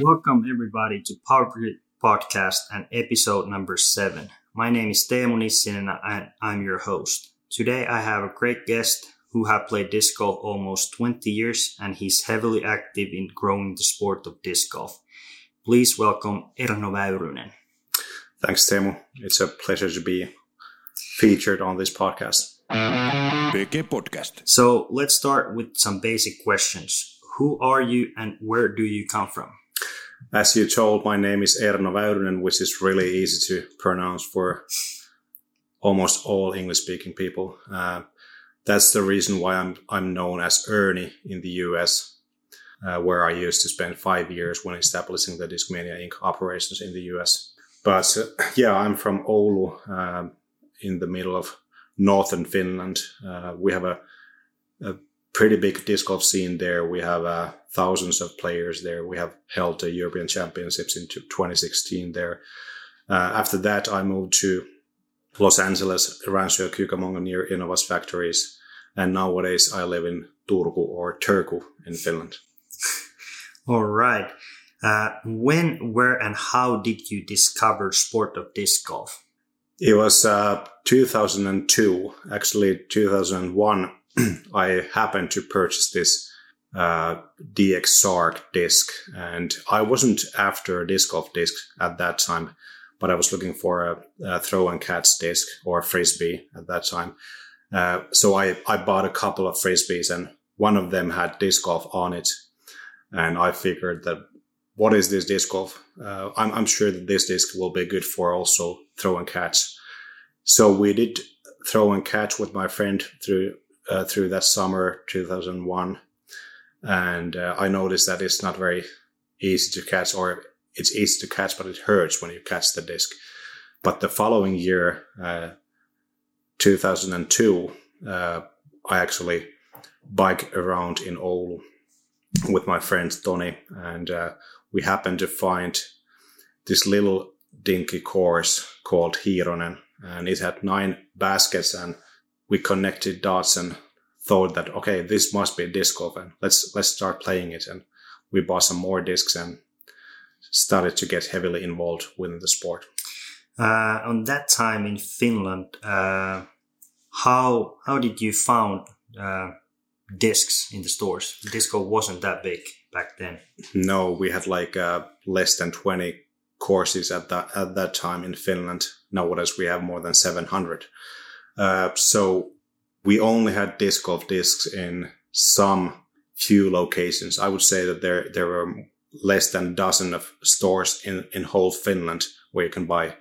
Welcome everybody to Power Grip Podcast and episode number seven. My name is Teemu Nissinen and I'm your host. Today I have a great guest who have played disc golf almost 20 years and he's heavily active in growing the sport of disc golf. Please welcome Erno Väyrynen. Thanks, Teemu. It's a pleasure to be featured on this podcast. PG Podcast. So let's start with some basic questions. Who are you and where do you come from? As you told, my name is Erno Väyrynen, which is really easy to pronounce for almost all English-speaking people. Uh, that's the reason why I'm I'm known as Ernie in the US, uh, where I used to spend five years when establishing the Discmania Inc. operations in the US. But uh, yeah, I'm from Oulu, um, in the middle of northern Finland. Uh, we have a, a pretty big disc golf scene there. We have uh, thousands of players there. We have held the European Championships in 2016 there. Uh, after that, I moved to Los Angeles, Rancho Cucamonga near Innovas factories. And nowadays I live in Turku or Turku in Finland. All right. Uh, when, where, and how did you discover sport of disc golf? It was uh, 2002, actually 2001. I happened to purchase this uh, DX Shark disc, and I wasn't after a disc golf disc at that time, but I was looking for a, a throw and catch disc or frisbee at that time. Uh, so I, I bought a couple of frisbees, and one of them had disc golf on it, and I figured that what is this disc golf? Uh, I'm, I'm sure that this disc will be good for also throw and catch. So we did throw and catch with my friend through uh, through that summer 2001, and uh, I noticed that it's not very easy to catch, or it's easy to catch, but it hurts when you catch the disc. But the following year, uh, 2002, uh, I actually bike around in Oulu with my friend Tony, and uh, we happened to find this little dinky course called Hironen, and it had nine baskets, and we connected dots and thought that okay, this must be a disc golf, and let's let's start playing it. And we bought some more discs and started to get heavily involved within the sport. Uh, on that time in Finland, uh, how how did you found uh, discs in the stores? Disco wasn't that big back then. No, we had like uh, less than 20 courses at that at that time in Finland. Nowadays we have more than 700. Uh, so we only had disc golf discs in some few locations. I would say that there there were less than a dozen of stores in in whole Finland where you can buy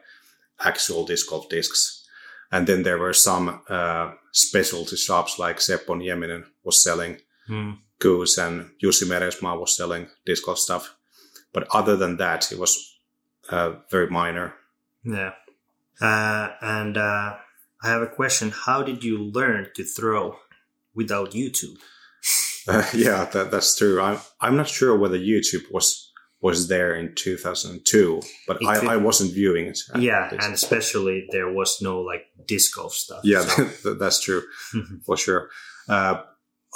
actual disc golf discs. And then there were some uh, specialty shops like Seppo Nieminen was selling. Goose and Jussi Meresmaa was selling disco stuff. But other than that, it was uh, very minor. Yeah. Uh, and uh, I have a question. How did you learn to throw without YouTube? Uh, yeah, that, that's true. I'm I'm not sure whether YouTube was was there in 2002, but It I, I wasn't viewing it. yeah, and especially there was no like disc golf stuff. yeah, so- that, that's true for sure. Uh,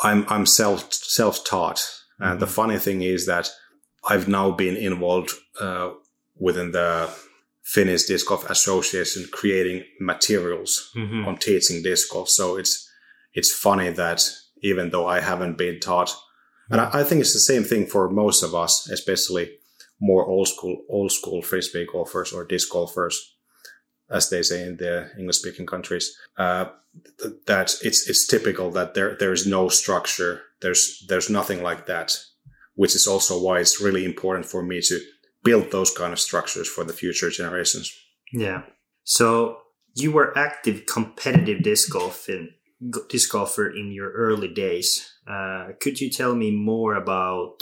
I'm I'm self self taught, and the Mhm. funny thing is that I've now been involved uh, within the Finnish Disc Golf Association, creating materials Mhm. on teaching disc golf. So it's it's funny that even though I haven't been taught, and I, I think it's the same thing for most of us, especially more old school old school frisbee golfers or disc golfers, as they say in the English speaking countries. Uh, th- that it's it's typical that there there is no structure. There's there's nothing like that, which is also why it's really important for me to build those kind of structures for the future generations. Yeah. So you were active competitive disc golf in, disc golfer in your early days. Uh, could you tell me more about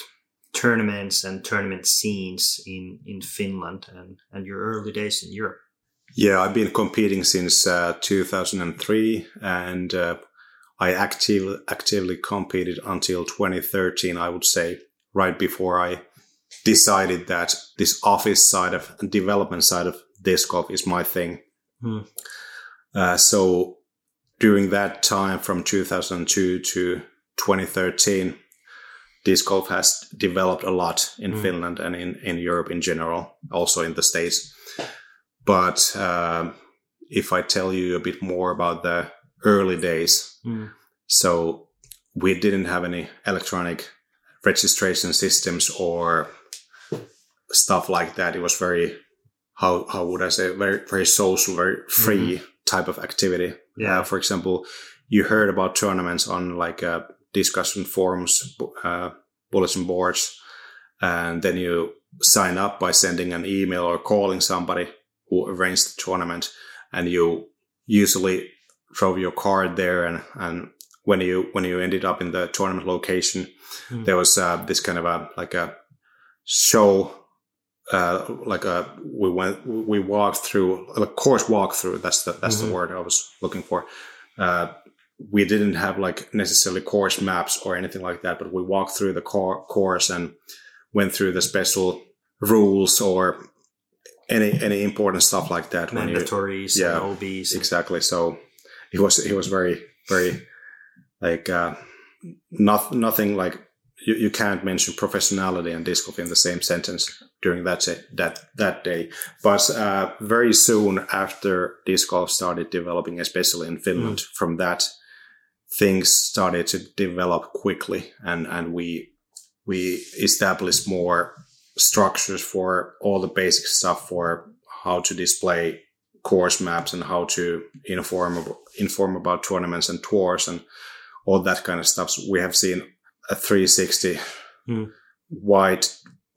tournaments and tournament scenes in, in Finland and, and your early days in Europe? Yeah, I've been competing since uh, 2003, and uh, I active, actively competed until 2013. I would say right before I decided that this office side of development side of disc golf is my thing. Hmm. Uh, so during that time, from 2002 to 2013, disc golf has developed a lot in Hmm. Finland and in, in Europe in general, also in the States. But um if I tell you a bit more about the early days, Mm. so we didn't have any electronic registration systems or stuff like that. It was very how how would I say very very social, very free type of activity. Yeah. Uh, for example, you heard about tournaments on like uh, discussion forums, uh, bulletin boards, and then you sign up by sending an email or calling somebody who arranged the tournament, and you usually throw your card there, and and when you when you ended up in the tournament location, Hmm. there was uh, this kind of a like a show uh, like a we went we walked through a course walkthrough that's the that's Mhm. the word i was looking for uh, we didn't have like necessarily course maps or anything like that but we walked through the cor- course and went through the special rules or any any important stuff like that Mandatories yeah, OBs. exactly. So it was it was very very like uh not, nothing like you, you can't mention professionality and disc golf in the same sentence during that sa- that that day. But uh very soon after disc golf started developing especially in finland from that things started to develop quickly and and we we established more structures for all the basic stuff for how to display course maps and how to inform inform about tournaments and tours and all that kind of stuff. So we have seen a 360 Hmm. wide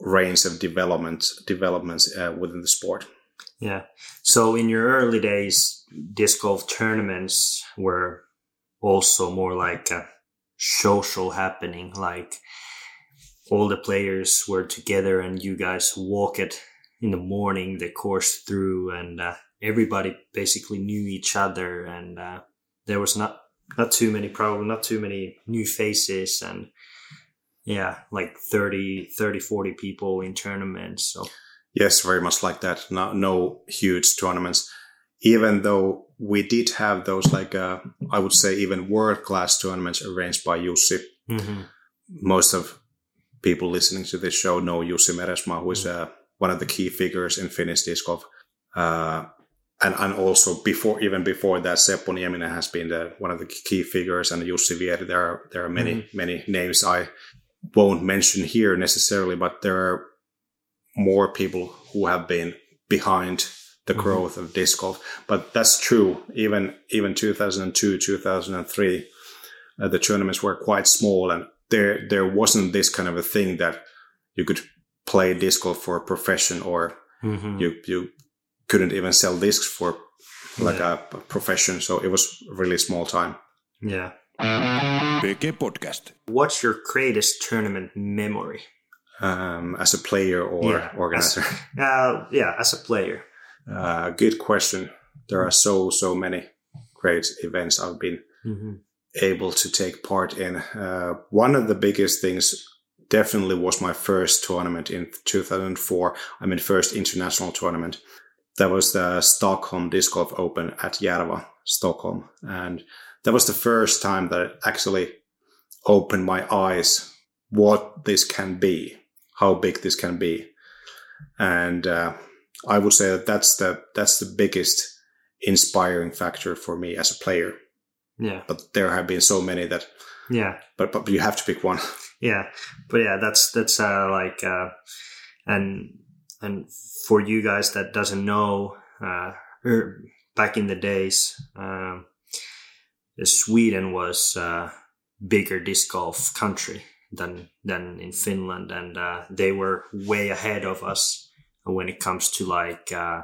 range of development developments uh, within the sport. Yeah. So in your early days, disc golf tournaments were also more like a social happening. Like all the players were together and you guys walk it in the morning, the course through and uh, everybody basically knew each other and uh, there was not, not too many, probably not too many new faces and yeah, like 30, 30, 40 people in tournaments. So Yes, very much like that. No, no huge tournaments. Even though we did have those, like uh, I would say, even world class tournaments arranged by Jussi. mhm. Most of people listening to this show know Jussi Meresmaa, who is uh, one of the key figures in Finnish disc golf. Uh, and, and also before, even before that, Seppo Nieminen has been the, one of the key figures, and Jussi Vieri. There are there are many many names I won't mention here necessarily, but there are more people who have been behind the Mhm. growth of disc golf. But that's true. Even even 2002, 2003, uh, the tournaments were quite small, and there there wasn't this kind of a thing that you could play disc golf for a profession, or Mhm. you you couldn't even sell discs for like Yeah. a profession. So it was really small time. Yeah. PG Podcast. What's your greatest tournament memory? Um, as a player or Yeah, organizer. Uh, yeah, as a player. Uh, good question. There are so so many great events I've been Mm-hmm. able to take part in. Uh, one of the biggest things definitely was my first tournament in 2004. I mean, first international tournament. That was the Stockholm Disc Golf Open at Järva, Stockholm, and that was the first time that it actually opened my eyes what this can be, how big this can be, and uh, I would say that that's the that's the biggest inspiring factor for me as a player. Yeah, but there have been so many that yeah, but but you have to pick one. Yeah. But yeah, that's that's uh, like uh, and and for you guys that doesn't know, uh, er, back in the days, um, Sweden was uh, bigger disc golf country than than in Finland, and uh, they were way ahead of us when it comes to like uh,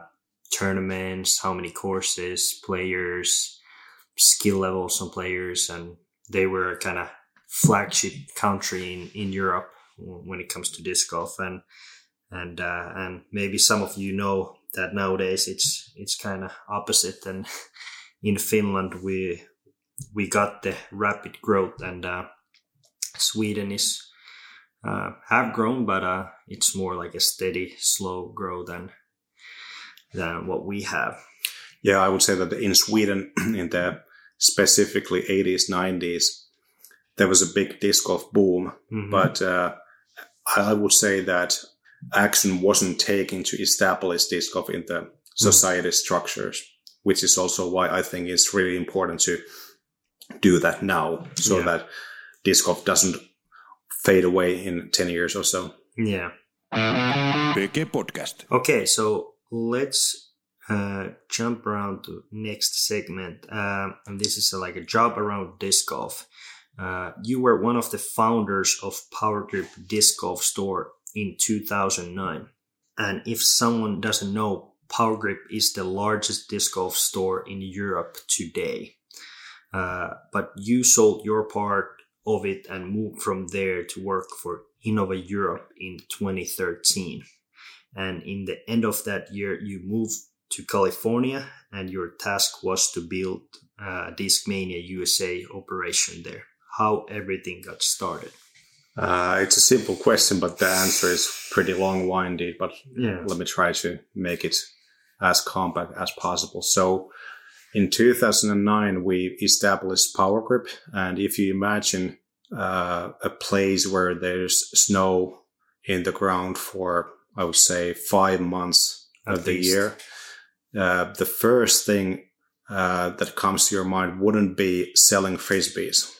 tournaments, how many courses, players, skill levels on players, and they were kind of flagship country in, in Europe when it comes to disc golf, and and uh, and maybe some of you know that nowadays it's it's kind of opposite, and in Finland we we got the rapid growth, and uh, Sweden is uh, have grown, but uh, it's more like a steady, slow growth than than what we have. Yeah, I would say that in Sweden, in the specifically 80s, 90s, there was a big disc golf boom, Mhm. but uh, I would say that action wasn't taken to establish disc golf in the society structures, which is also why I think it's really important to do that now so Yeah. that disc golf doesn't fade away in 10 years or so. yeah. PG Podcast. Okay, so let's uh, jump around to next segment, um, and this is uh, like a job around disc golf. Uh, you were one of the founders of Power Grip Disc Golf Store in 2009, and if someone doesn't know, Power Grip is the largest disc golf store in Europe today. Uh, but you sold your part of it and moved from there to work for Innova Europe in 2013 and in the end of that year you moved to california and your task was to build uh, discmania usa operation there how everything got started Uh, it's a simple question, but the answer is pretty long-winded. But yeah let me try to make it as compact as possible. So in 2009, we established Power Grip. And if you imagine uh, a place where there's snow in the ground for, I would say, five months At of the year, uh, the first thing uh, that comes to your mind wouldn't be selling frisbees,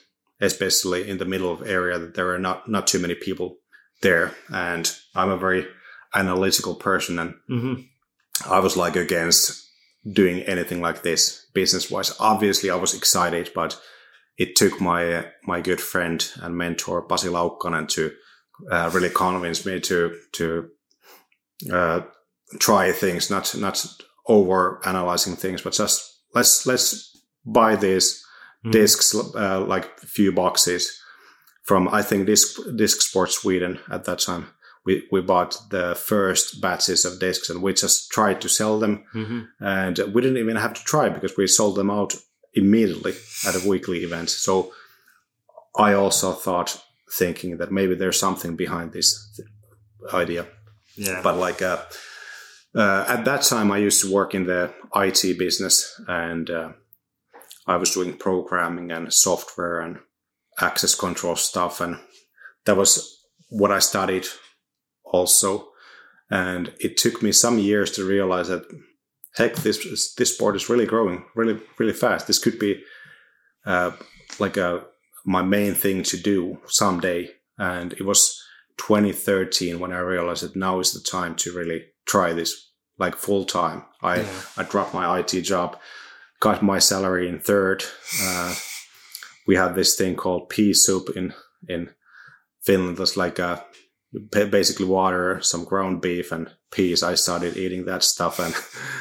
especially in the middle of area that there are not, not too many people there. And I'm a very analytical person and hmm I was like against doing anything like this business wise. Obviously, I was excited, but it took my my good friend and mentor Pasi Laukkanen to uh, really convince me to to uh, try things, not not over analyzing things, but just let's let's buy these Mhm. discs, uh, like a few boxes from I think Disc Disc Sport Sweden at that time. We we bought the first batches of discs and we just tried to sell them, hmm and we didn't even have to try because we sold them out immediately at a weekly event. So I also thought, thinking that maybe there's something behind this idea. Yeah. But like uh, uh, at that time i used to work in the it business and uh, i was doing programming and software and access control stuff. And that was what i studied also and it took me some years to realize that heck this this sport is really growing really really fast this could be uh, like a my main thing to do someday and it was 2013 when I realized that now is the time to really try this like full time. I Yeah. I dropped my IT job, got my salary in third. Uh, we had this thing called pea soup in in Finland. That's like uh ba- basically water, some ground beef, and peas. I started eating that stuff and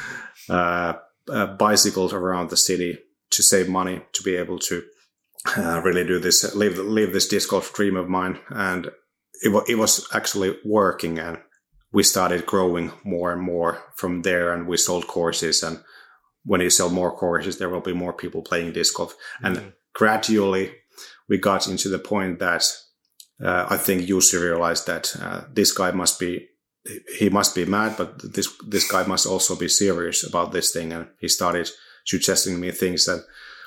uh, uh, bicycled around the city to save money to be able to uh, really do this, live live this disc golf dream of mine, and it, wa- it was actually working and we started growing more and more from there and we sold courses and when you sell more courses there will be more people playing disc golf and Mhm. gradually we got into the point that uh, i think Jussi realized that uh, this guy must be he must be mad but this this guy must also be serious about this thing and he started suggesting me things that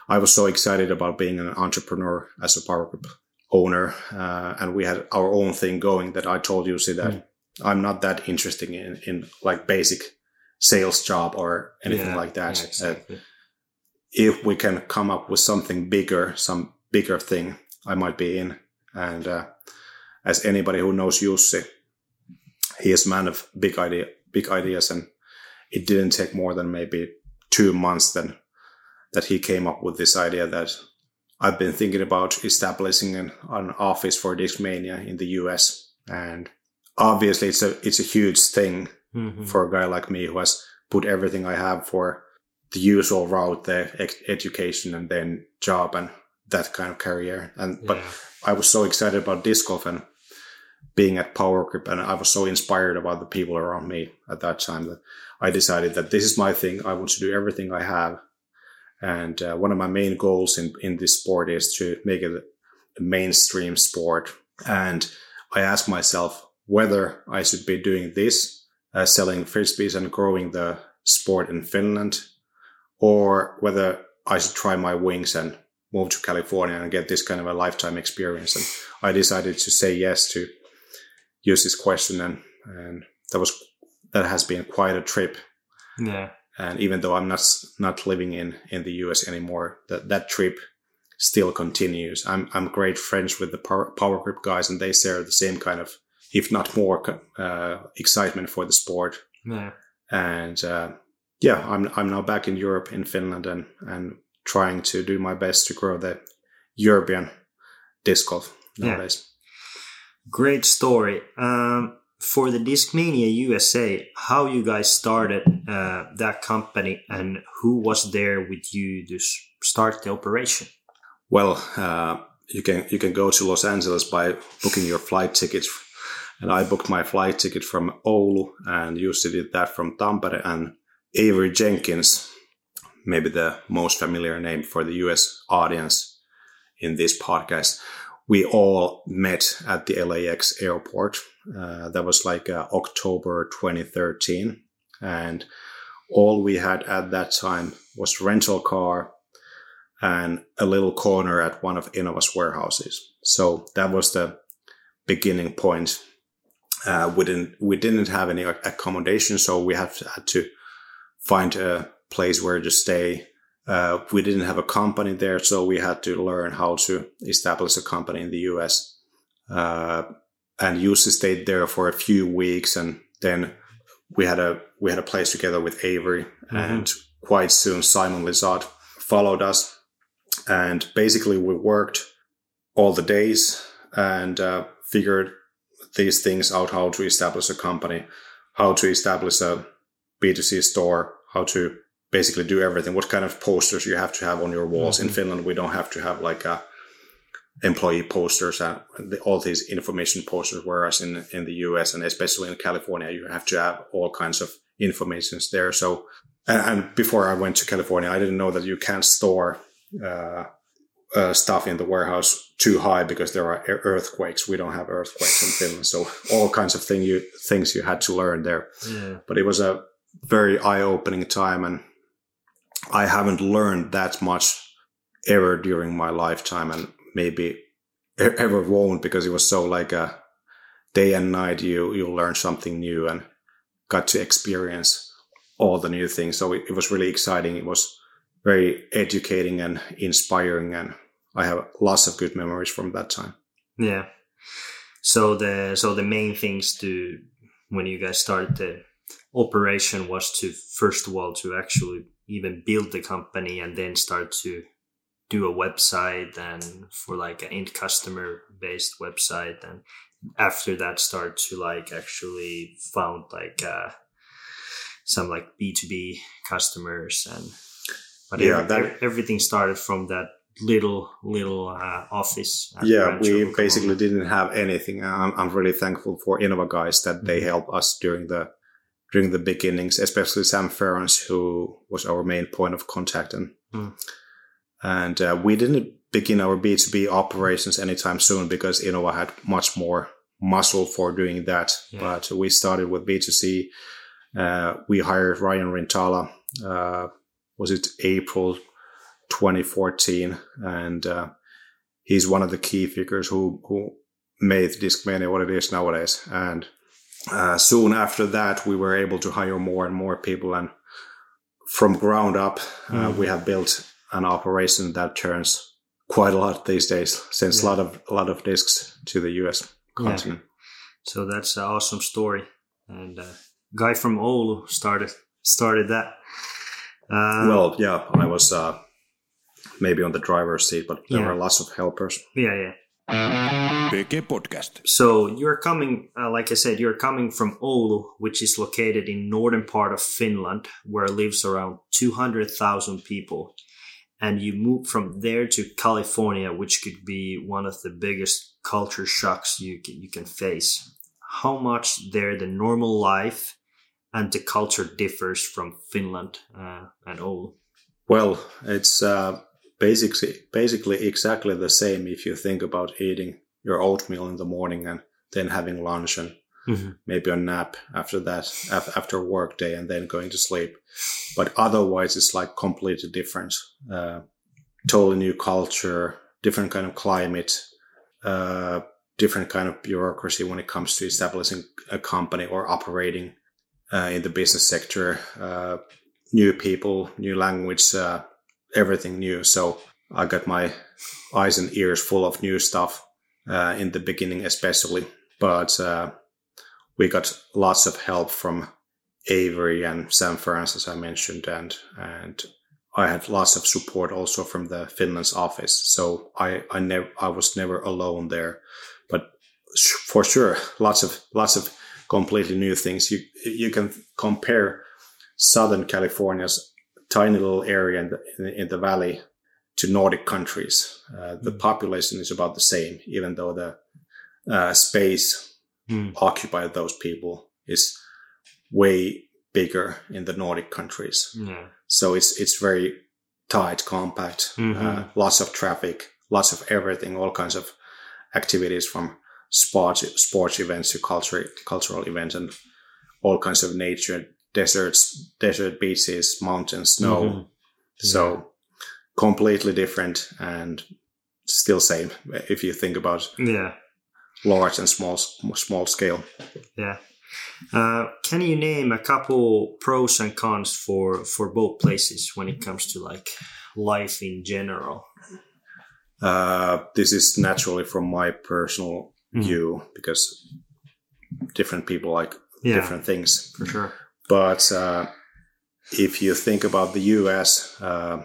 i was so excited about being an entrepreneur as a Power Grip owner uh, and we had our own thing going that i told Jussi that Mm. i'm not that interested in in like basic sales job or anything Yeah, like that yeah, Uh, exactly. if we can come up with something bigger, some bigger thing, I might be in. And uh, as anybody who knows Jussi, he is a man of big idea, big ideas, and it didn't take more than maybe two months then that he came up with this idea that I've been thinking about establishing an, an office for Discmania in the US, and obviously it's a it's a huge thing Mhm. for a guy like me who has put everything I have for the usual route, the ec- education and then job and that kind of career. And but I was so excited about disc golf and being at Power Grip, and I was so inspired about the people around me at that time that I decided that this is my thing. I want to do everything I have. And uh, one of my main goals in, in this sport is to make it a mainstream sport. And I asked myself whether I should be doing this, uh, selling frisbees and growing the sport in Finland, or whether I should try my wings and move to California and get this kind of a lifetime experience. And I decided to say yes to use this question, and and that was that has been quite a trip. Yeah. And even though I'm not not living in in the US anymore, that that trip still continues. I'm I'm great friends with the power, power grip guys, and they share the same kind of, if not more, uh, excitement for the sport. Yeah. And uh, yeah, I'm I'm now back in Europe, in Finland, and and trying to do my best to grow the European disc golf nowadays. Yeah. Great story. Um, for the Discmania USA, how you guys started uh, that company and who was there with you to start the operation? Well, uh, you can you can go to Los Angeles by booking your flight tickets, and I booked my flight ticket from Oulu, and Jussi did that from Tampere, and Avery Jenkins, maybe the most familiar name for the US audience in this podcast. We all met at the LAX airport. Uh, that was like uh, October 2013. And all we had at that time was rental car and a little corner at one of Innova's warehouses. So that was the beginning point. Uh, we didn't we didn't have any accommodation, so we to, had to find a place where to stay. Uh, we didn't have a company there, so we had to learn how to establish a company in the US. Uh, and used to stay there for a few weeks, and then we had a we had a place together with Avery, mm-hmm. and quite soon Simon Lizotte followed us, and basically we worked all the days and uh, figured these things out: how to establish a company, how to establish a B2C store, how to basically do everything. What kind of posters you have to have on your walls. Mm-hmm. In Finland, we don't have to have like a employee posters and all these information posters, whereas in, in the US and especially in California, you have to have all kinds of informations there. So, and before I went to California, I didn't know that you can't store uh, uh, stuff in the warehouse too high because there are earthquakes. We don't have earthquakes in Finland, so all kinds of thing you things you had to learn there. Yeah. But it was a very eye-opening time and i haven't learned that much ever during my lifetime and maybe ever won't because it was so like a day and night you you learn something new and got to experience all the new things. So it, it was really exciting. It was very educating and inspiring and i have lots of good memories from that time. Yeah. So the so the main things to when you guys started the operation was to first of all to actually even build the company and then start to do a website and for like an end customer based website and after that start to like actually found like uh some like b2b customers and but yeah every, that, everything started from that little little uh, office yeah we basically didn't have anything I'm, I'm really thankful for innova guys that they mm-hmm. helped us during the during the beginnings, especially Sam Ferrans, who was our main point of contact. And, mm. and uh, we didn't begin our B2B operations anytime soon because Innova had much more muscle for doing that. Yeah. But we started with B2C. Uh, we hired Ryan Rintala. Uh, was it April 2014? And uh, he's one of the key figures who, who made Discmania what it is nowadays. And uh, soon after that, we were able to hire more and more people, and from ground up, uh, mm. we have built an operation that turns quite a lot these days, since yeah. a lot of a lot of discs to the U.S. continent. Yeah. So that's an awesome story, and uh, guy from Oulu started started that. Uh, well, yeah, I was uh, maybe on the driver's seat, but there yeah. were lots of helpers. Yeah, yeah. PG Podcast. So you're coming, uh, like I said, you're coming from Oulu, which is located in northern part of Finland, where lives around 200,000 people. And you move from there to California, which could be one of the biggest culture shocks you can, you can face. How much there the normal life and the culture differs from Finland uh, and Oulu? Well, it's uh, basically basically exactly the same if you think about eating your oatmeal in the morning and then having lunch and Mhm. maybe a nap after that af- after a work day and then going to sleep but otherwise it's like completely different uh, totally new culture different kind of climate uh, different kind of bureaucracy when it comes to establishing a company or operating uh, in the business sector uh, new people new language uh, everything new so i got my eyes and ears full of new stuff uh, in the beginning especially but uh, we got lots of help from Avery and Sam Ferrans, as I mentioned, and and I had lots of support also from the Finland's office. So I I never I was never alone there, but for sure, lots of lots of completely new things. You you can compare Southern California's tiny little area in the, in the valley to Nordic countries. Uh, the population is about the same, even though the uh, space Mm. occupied those people is way bigger in the Nordic countries. Yeah. So it's it's very tight, compact, Mhm. uh, lots of traffic, lots of everything, all kinds of activities from sports sports events to culture cultural events and all kinds of nature, deserts, desert beaches, mountains, snow. Mhm. So completely different and still same if you think about Yeah. large and small small scale. Yeah. Uh, can you name a couple pros and cons for for both places when it comes to like life in general? Uh, this is naturally from my personal Mhm. view because different people like Yeah, different things. for sure. But uh, if you think about the U.S., uh,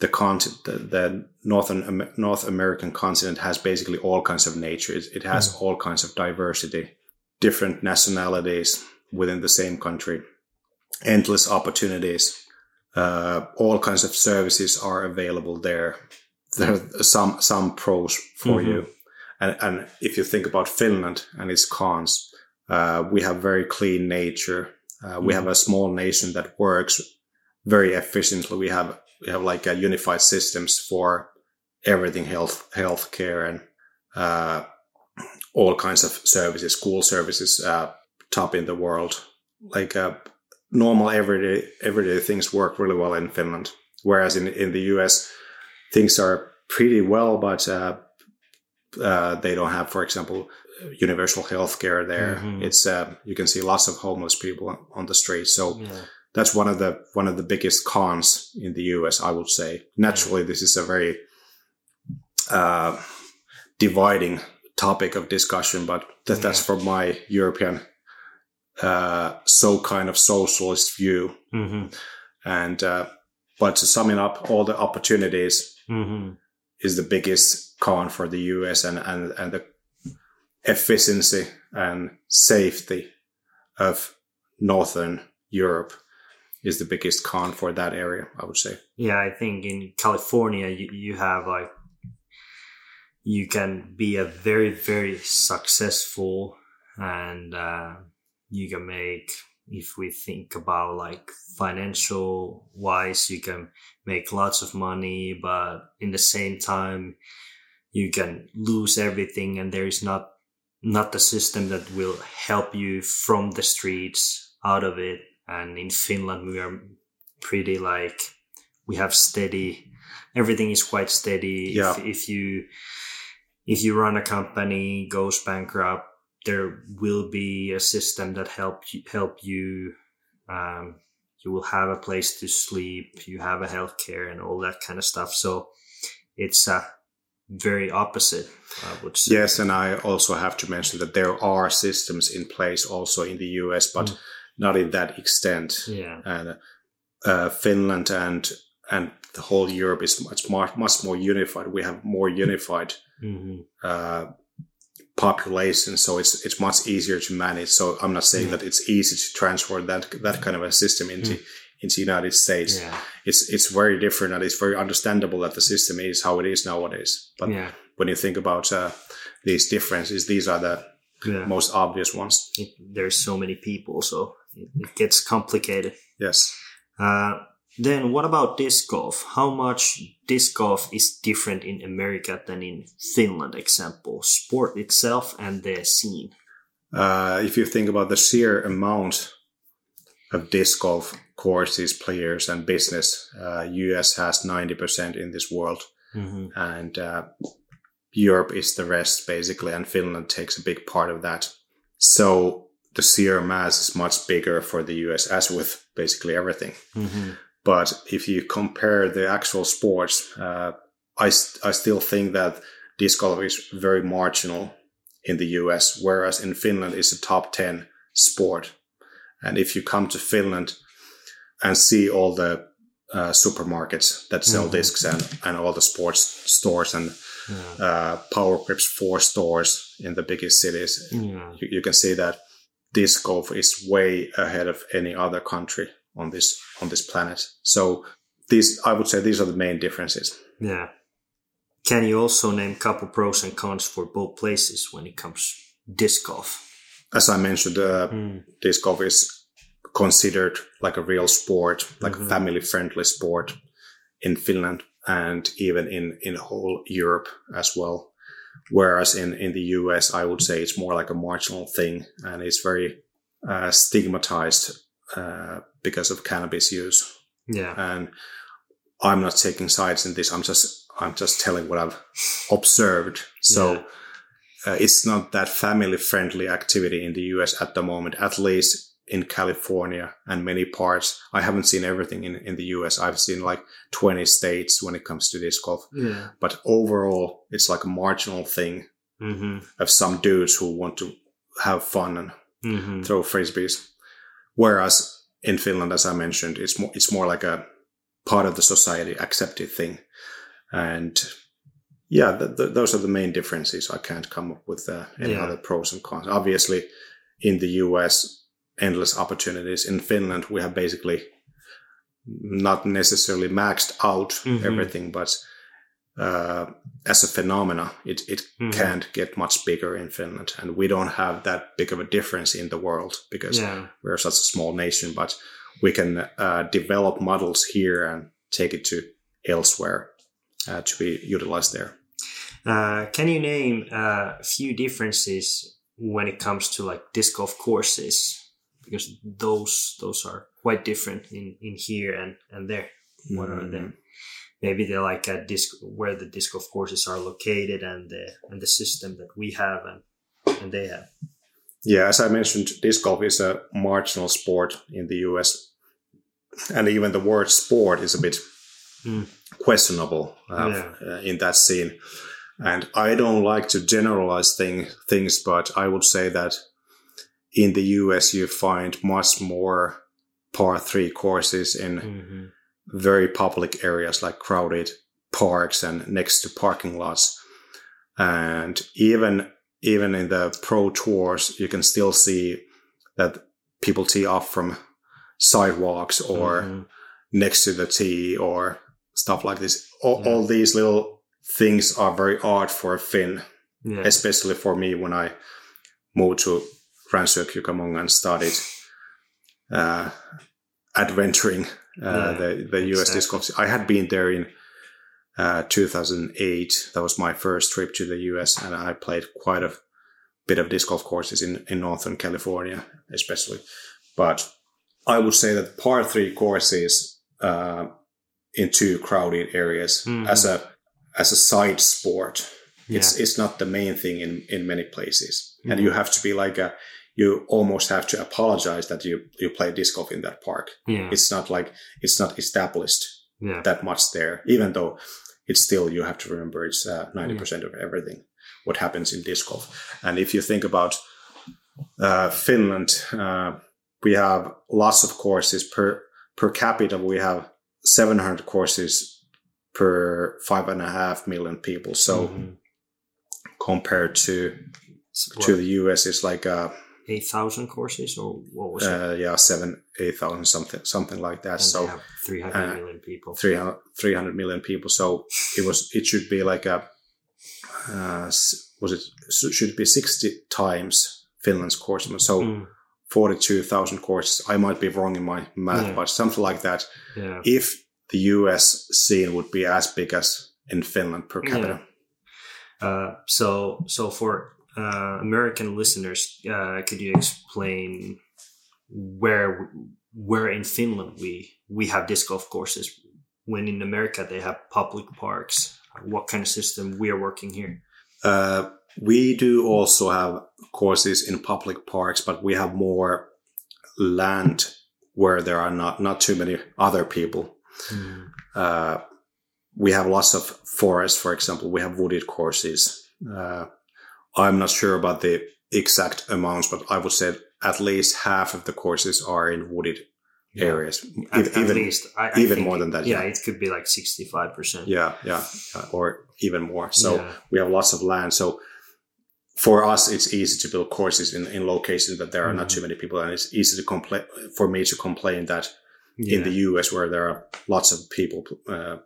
the continent, the, the northern North American continent has basically all kinds of nature. It, it has all kinds of diversity, different nationalities within the same country, endless opportunities. Uh, all kinds of services are available there. There are some some pros for Mhm. you, and and if you think about Finland and its cons, uh, we have very clean nature. Uh, we have a small nation that works very efficiently. We have we have like a unified systems for everything health healthcare and uh, all kinds of services, school services, uh, top in the world. Like uh, normal everyday everyday things work really well in Finland, whereas in in the US things are pretty well, but uh, uh, they don't have, for example, universal healthcare there. Mhm. It's uh, you can see lots of homeless people on the street. So Yeah. that's one of the one of the biggest cons in the US, I would say. Naturally, this is a very uh, dividing topic of discussion, but that, that's from my European uh, so kind of socialist view. hmm And uh, but to sum it up, all the opportunities hmm is the biggest con for the US and, and, and the efficiency and safety of Northern Europe is the biggest con for that area, I would say. Yeah, I think in California you, you have like you can be a very very successful and uh, you can make if we think about like financial wise you can make lots of money but in the same time you can lose everything and there is not not the system that will help you from the streets out of it. And in finland we are pretty like we have steady everything is quite steady. Yeah. if, if you if you run a company goes bankrupt there will be a system that help you help you um, you will have a place to sleep you have a healthcare and all that kind of stuff. So it's uh, very opposite i would say Yes, and I also have to mention that there are systems in place also in the US, but Mm. not in that extent. yeah And uh, Finland and and the whole Europe is much more much more unified. We have more unified hmm uh, population, so it's it's much easier to manage. So I'm not saying Mm. that it's easy to transfer that that kind of a system into into United States. yeah It's it's very different, and it's very understandable that the system is how it is nowadays. But yeah when you think about uh, these differences, these are the yeah most obvious ones. it, there's so many people so it, it gets complicated Yes. Uh, Then what about disc golf? How much disc golf is different in America than in Finland, example, sport itself and the scene? Uh, if you think about the sheer amount of disc golf courses, players, and business, uh, US has 90% in this world, Mm-hmm. and uh, Europe is the rest, basically, and Finland takes a big part of that. So the sheer mass is much bigger for the US, as with basically everything. Mm-hmm. But if you compare the actual sports, uh, I, st- I still think that disc golf is very marginal in the US, whereas in Finland it's a top 10 sport. And if you come to Finland and see all the uh, supermarkets that sell Mhm. discs and, and all the sports stores and Yeah. uh, Power Grips 4 stores in the biggest cities, Yeah. you, you can see that disc golf is way ahead of any other country on this on this planet. So these, I would say, these are the main differences. Yeah. Can you also name couple pros and cons for both places when it comes disc golf? As I mentioned, uh, Mm. disc golf is considered like a real sport, like Mhm. a family-friendly sport in Finland and even in in whole Europe as well. Whereas in in the US, I would say it's more like a marginal thing, and it's very uh, stigmatized uh, because of cannabis use. Yeah. and I'm not taking sides in this. I'm just I'm just telling what I've observed. So Yeah. uh, it's not that family friendly activity in the US at the moment, at least in California and many parts. I haven't seen everything in, in the US. I've seen like 20 states when it comes to disc golf. Yeah. But overall, it's like a marginal thing Mm-hmm. of some dudes who want to have fun and Mm-hmm. throw frisbees. Whereas in Finland, as I mentioned, it's more it's more like a part of the society accepted thing, and yeah, th- th- those are the main differences. I can't come up with uh, any Yeah. other pros and cons. Obviously, in the US, endless opportunities. In Finland, we have basically not necessarily maxed out Mhm. everything, but uh, as a phenomena, it, it Mhm. can't get much bigger in Finland, and we don't have that big of a difference in the world because Yeah. we're such a small nation. But we can uh, develop models here and take it to elsewhere uh, to be utilized there. Uh, can you name uh, a few differences when it comes to like disc golf courses? Because those those are quite different in, in here and, and there. What are they? Maybe they're like a disc where the disc golf courses are located and the and the system that we have and and they have. Yeah, as I mentioned, disc golf is a marginal sport in the US, and even the word sport is a bit Mm. questionable uh, Yeah. uh, in that scene. And I don't like to generalize thing, things, but I would say that in the US you find much more par three courses in Mm-hmm. very public areas like crowded parks and next to parking lots. And even even in the pro tours, you can still see that people tee off from sidewalks or Mhm. next to the tee or stuff like this. All, Yeah. all these little things are very odd for a Finn, yeah. especially for me when I moved to Rancho Cucamonga and started uh, adventuring uh, Yeah, the, the US disc golf. I had been there in uh, 2008. That was my first trip to the US, and I played quite a bit of disc golf courses in, in Northern California, especially. But I would say that par three courses uh, in two crowded areas Mhm. as a as a side sport yeah. it's it's not the main thing in in many places and Mhm. you have to be like a you almost have to apologize that you you play disc golf in that park yeah. it's not like it's not established yeah. that much there even though it's still you have to remember it's uh, 90% of everything what happens in disc golf and if you think about uh, finland uh, we have lots of courses per per capita we have 700 courses per five and a half million people so Mhm. compared to It's to the US it's like uh, 8,000 courses or what was it? uh yeah seven eight thousand something something like that. And so have 300 uh, million people. 300, 300 million people. So it was it should be like a uh, was it should it be sixty times Finland's course. So Mm. 42,000 courses. I might be wrong in my math, Yeah. but something like that. Yeah. If the US scene would be as big as in Finland per capita. Uh, so, so for uh, American listeners, uh, could you explain where where in Finland we we have disc golf courses when in America they have public parks? What kind of system we are working here? Uh, we do also have courses in public parks, but we have more land where there are not, not too many other people. Uh, we have lots of forests, for example. We have wooded courses. Uh, I'm not sure about the exact amounts, but I would say at least half of the courses are in wooded Yeah. areas. At, at even, least, I, I even more than that, Yeah, yeah. it could be like sixty-five percent. yeah, yeah, or even more. So Yeah. we have lots of land. So for us, it's easy to build courses in, in locations that there are not Mhm. too many people, and it's easy to complain for me to complain that in the U.S. where there are lots of people uh,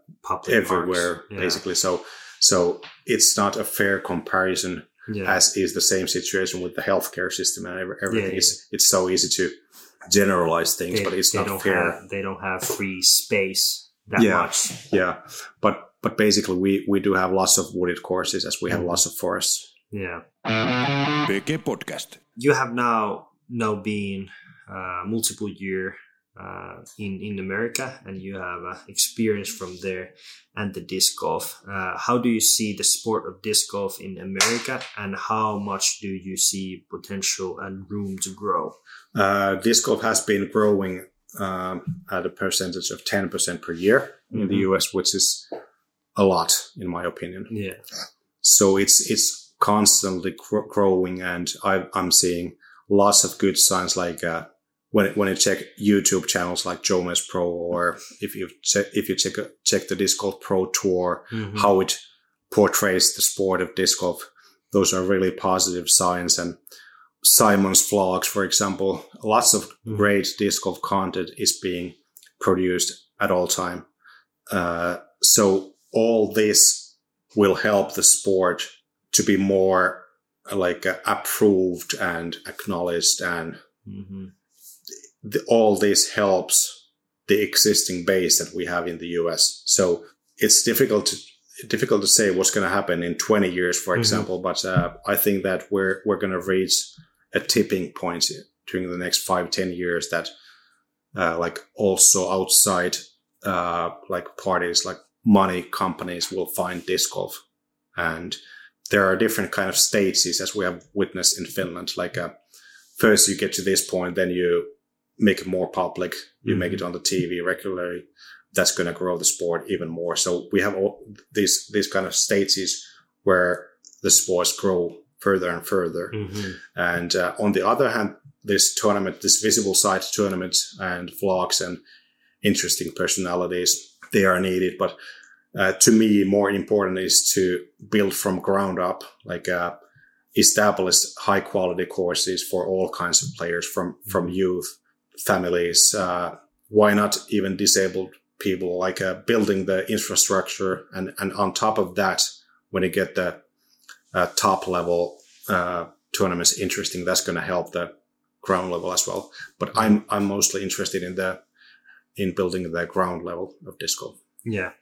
everywhere. Basically. So so it's not a fair comparison, Yeah. as is the same situation with the healthcare system and everything. Yeah, It's it's so easy to generalize things, they, but it's not fair. have they don't have free space that Yeah. much. Yeah, but but basically we we do have lots of wooded courses as we have Mhm. lots of forests. Yeah. PG Podcast. you have now now been uh, multiple year uh, in in America, and you have uh, experience from there and the disc golf. Uh, how do you see the sport of disc golf in America, and how much do you see potential and room to grow? Uh, disc golf has been growing um, at a percentage of 10% per year in the Mhm. US, which is a lot, in my opinion. Yeah, So it's it's constantly gro- growing, and I, I'm seeing lots of good signs. Like uh, when when you check YouTube channels like Jomez Pro, or if you check if you check check the disc golf pro tour, Mhm. how it portrays the sport of disc golf. Those are really positive signs. And Simon's vlogs, for example, lots of Mhm. great disc golf content is being produced at all time. Uh, so all this will help the sport to be more like uh, approved and acknowledged and Mhm. The, all this helps the existing base that we have in the US. So it's difficult to difficult to say what's going to happen in 20 years, for Mhm. example. But uh, I think that we're we're going to reach a tipping point during the next five ten years that uh, like also outside uh, like parties like money companies will find disc golf and there are different kind of stages as we have witnessed in Finland like uh, first you get to this point then you make it more public. You make it on the TV regularly. That's going to grow the sport even more. So we have all these these kind of stages where the sports grow further and further. Mhm. and uh, on the other hand, this tournament, this visible side tournament and vlogs and interesting personalities, they are needed. But uh, to me, more important is to build from ground up, like uh, establish high quality courses for all kinds of players from, from youth, families, uh, why not even disabled people, like uh, building the infrastructure. And, and on top of that, when you get the uh, top level uh, tournaments interesting, that's going to help the ground level as well. But I'm I'm mostly interested in the in building the ground level of disc golf. Yeah.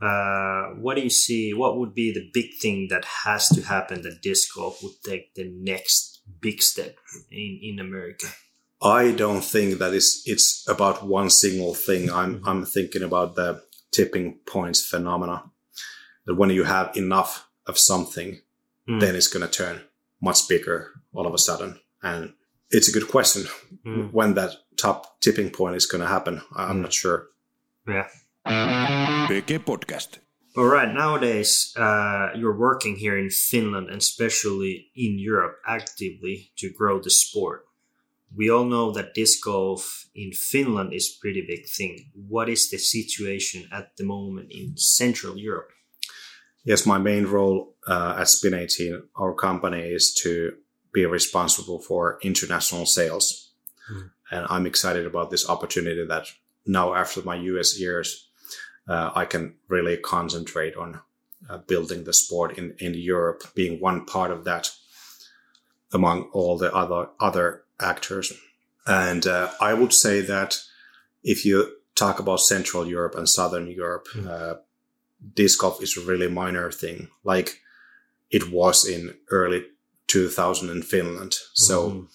Uh, what do you see? What would be the big thing that has to happen that disc golf would take the next big step in, in America? I don't think that it's it's about one single thing. I'm I'm thinking about the tipping points phenomena. That when you have enough of something, Mm. then it's going to turn much bigger all of a sudden. And it's a good question Mm. when that top tipping point is going to happen. I- I'm Mm. not sure. Yeah. PG Podcast. All right. Nowadays, uh, you're working here in Finland and especially in Europe actively to grow the sport. We all know that disc golf in Finland is pretty big thing. What is the situation at the moment in Central Europe? Yes, my main role uh, at Spin 18, our company, is to be responsible for international sales. Mm. And I'm excited about this opportunity that now, after my US years, uh, I can really concentrate on uh, building the sport in, in Europe, being one part of that among all the other other actors. And uh, I would say that if you talk about Central Europe and Southern Europe, Mm. uh, disc golf is a really minor thing, like it was in early 2000 in Finland. So Mhm.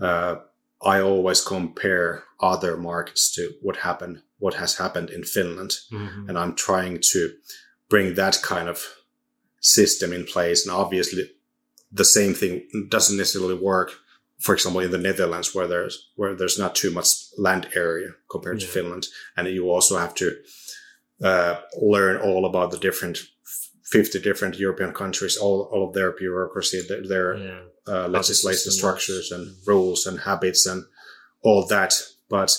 uh, I always compare other markets to what happened, what has happened in Finland, Mhm. and I'm trying to bring that kind of system in place. And obviously, the same thing doesn't necessarily work. For example, in the Netherlands, where there's where there's not too much land area compared to Finland, and you also have to uh, learn all about the different fifty different European countries, all all of their bureaucracy, their, their yeah. uh, legislation system structures and rules and habits and all that. But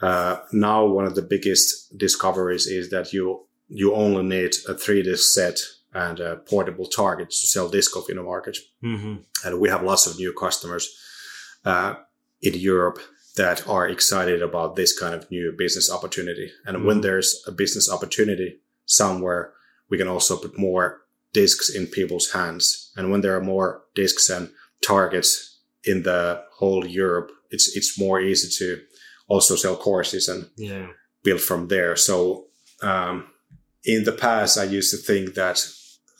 uh, now one of the biggest discoveries is that you you only need a 3D set and a portable targets to sell disc golf in the market. Mhm. And we have lots of new customers uh, in Europe that are excited about this kind of new business opportunity. And when Mhm. there's a business opportunity somewhere, we can also put more discs in people's hands. And when there are more discs and targets in the whole Europe, it's it's more easy to also sell courses and Yeah. build from there. So um, in the past, I used to think that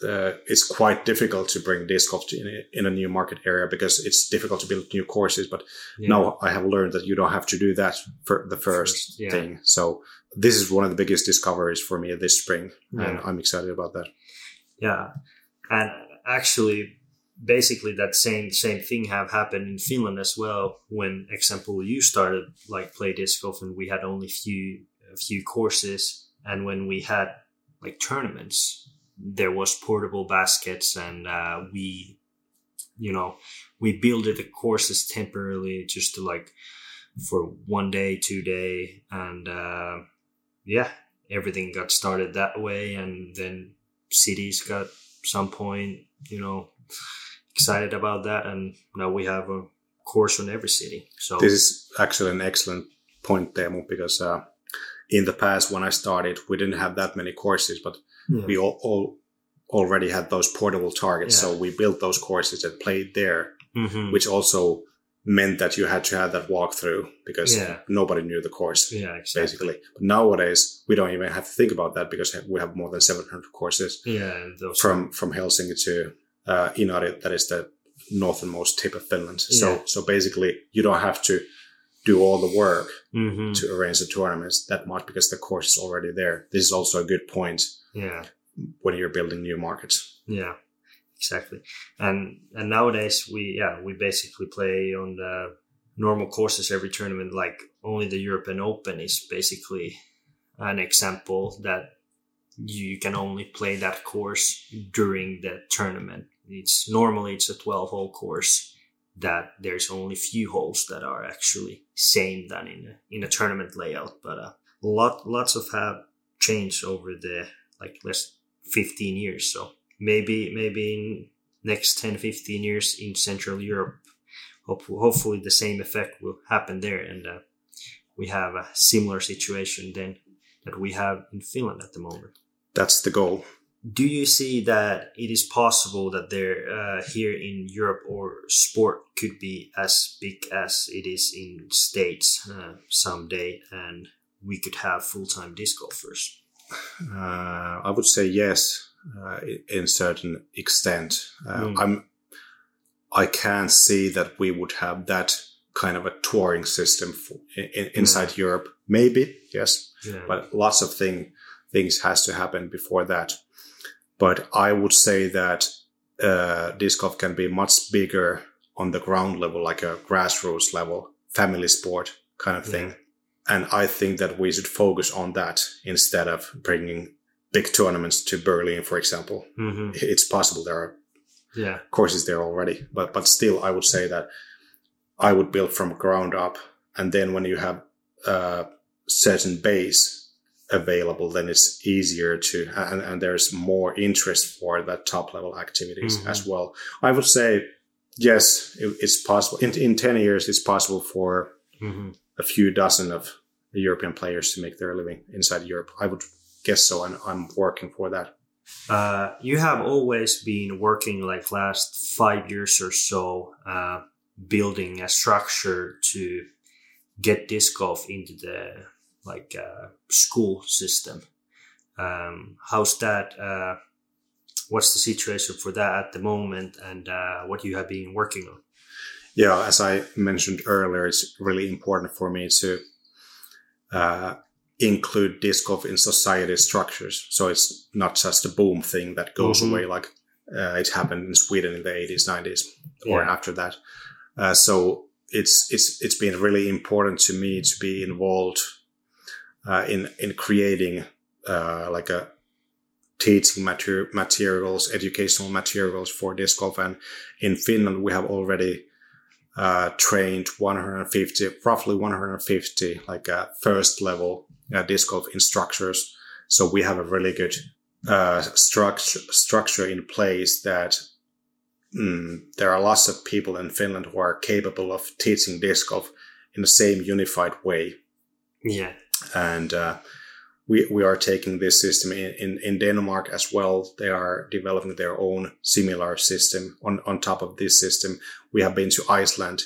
uh, it's quite difficult to bring disc golf in, a, in a new market area because it's difficult to build new courses. But yeah. now I have learned that you don't have to do that for the first First, yeah. thing. So this is one of the biggest discoveries for me this spring, and I'm excited about that. Yeah, and actually, basically that same same thing have happened in Finland as well. When example you started like play disc golf and we had only few a few courses, and when we had like tournaments, there was portable baskets, and uh, we, you know, we builded the courses temporarily just to like for one day, two day, and uh, yeah, everything got started that way, and then cities got some point, you know, excited about that, and now we have a course on every city. So This is actually an excellent point, Teemu, because uh, in the past when I started, we didn't have that many courses, but we all, all already had those portable targets. Yeah. So we built those courses and played there, Mhm. which also meant that you had to have that walkthrough because Yeah. nobody knew the course. yeah, exactly. Basically, but nowadays we don't even have to think about that because we have more than 700 courses Yeah, and those from from Helsinki to uh, Inari, that is the northernmost tip of Finland. So Yeah. so basically, you don't have to do all the work Mhm. to arrange the tournaments that much because the course is already there. This is also a good point Yeah, when you're building new markets. yeah, exactly. And and nowadays we yeah we basically play on the normal courses every tournament. Like only the European Open is basically an example that you can only play that course during the tournament. It's normally it's a twelve hole course that there's only few holes that are actually same than in a, in a tournament layout. But uh, lot lots of have changed over the like less 15 years. So maybe maybe in next 10, 15 years in Central Europe, hope, hopefully the same effect will happen there, and uh, we have a similar situation then that we have in Finland at the moment. That's the goal. Do you see that it is possible that there uh, here in Europe or sport could be as big as it is in States uh, someday, and we could have full time disc golfers? Uh, I would say yes, uh, in certain extent. Uh, Mm. I'm. I can't see that we would have that kind of a touring system for, in, inside Europe. Maybe yes, Yeah. but lots of thing things has to happen before that. But I would say that uh, disc can be much bigger on the ground level, like a grassroots level, family sport kind of thing. Yeah. And I think that we should focus on that instead of bringing big tournaments to Berlin, for example. hmm It's possible there are Yeah. courses there already, but but still, I would say that I would build from ground up, and then when you have a certain base available, then it's easier to and, and there's more interest for that top level activities Mhm. as well. I would say yes, it, it's possible. In in ten years, it's possible for hmm a few dozen of European players to make their living inside Europe. I would guess so, and I'm working for that. Uh, you have always been working like last five years or so uh, building a structure to get disc golf into the like uh, school system. Um, how's that? Uh, what's the situation for that at the moment, and uh, what you have been working on? Yeah, as I mentioned earlier, it's really important for me to uh, include disc golf in society structures. So it's not just a boom thing that goes Mhm. away like uh, it happened in Sweden in the 80s, 90s, or Yeah. after that. Uh, so it's it's it's been really important to me to be involved uh, in in creating uh, like a teaching mater- materials, educational materials for disc golf. And in Finland, we have already uh, trained 150, roughly 150, like uh, first level uh, disc golf instructors. So we have a really good uh, structure structure in place that mm, there are lots of people in Finland who are capable of teaching disc golf in the same unified way Yeah, and uh, we we are taking this system in, in, in Denmark as well. They are developing their own similar system on on top of this system. We have been to Iceland,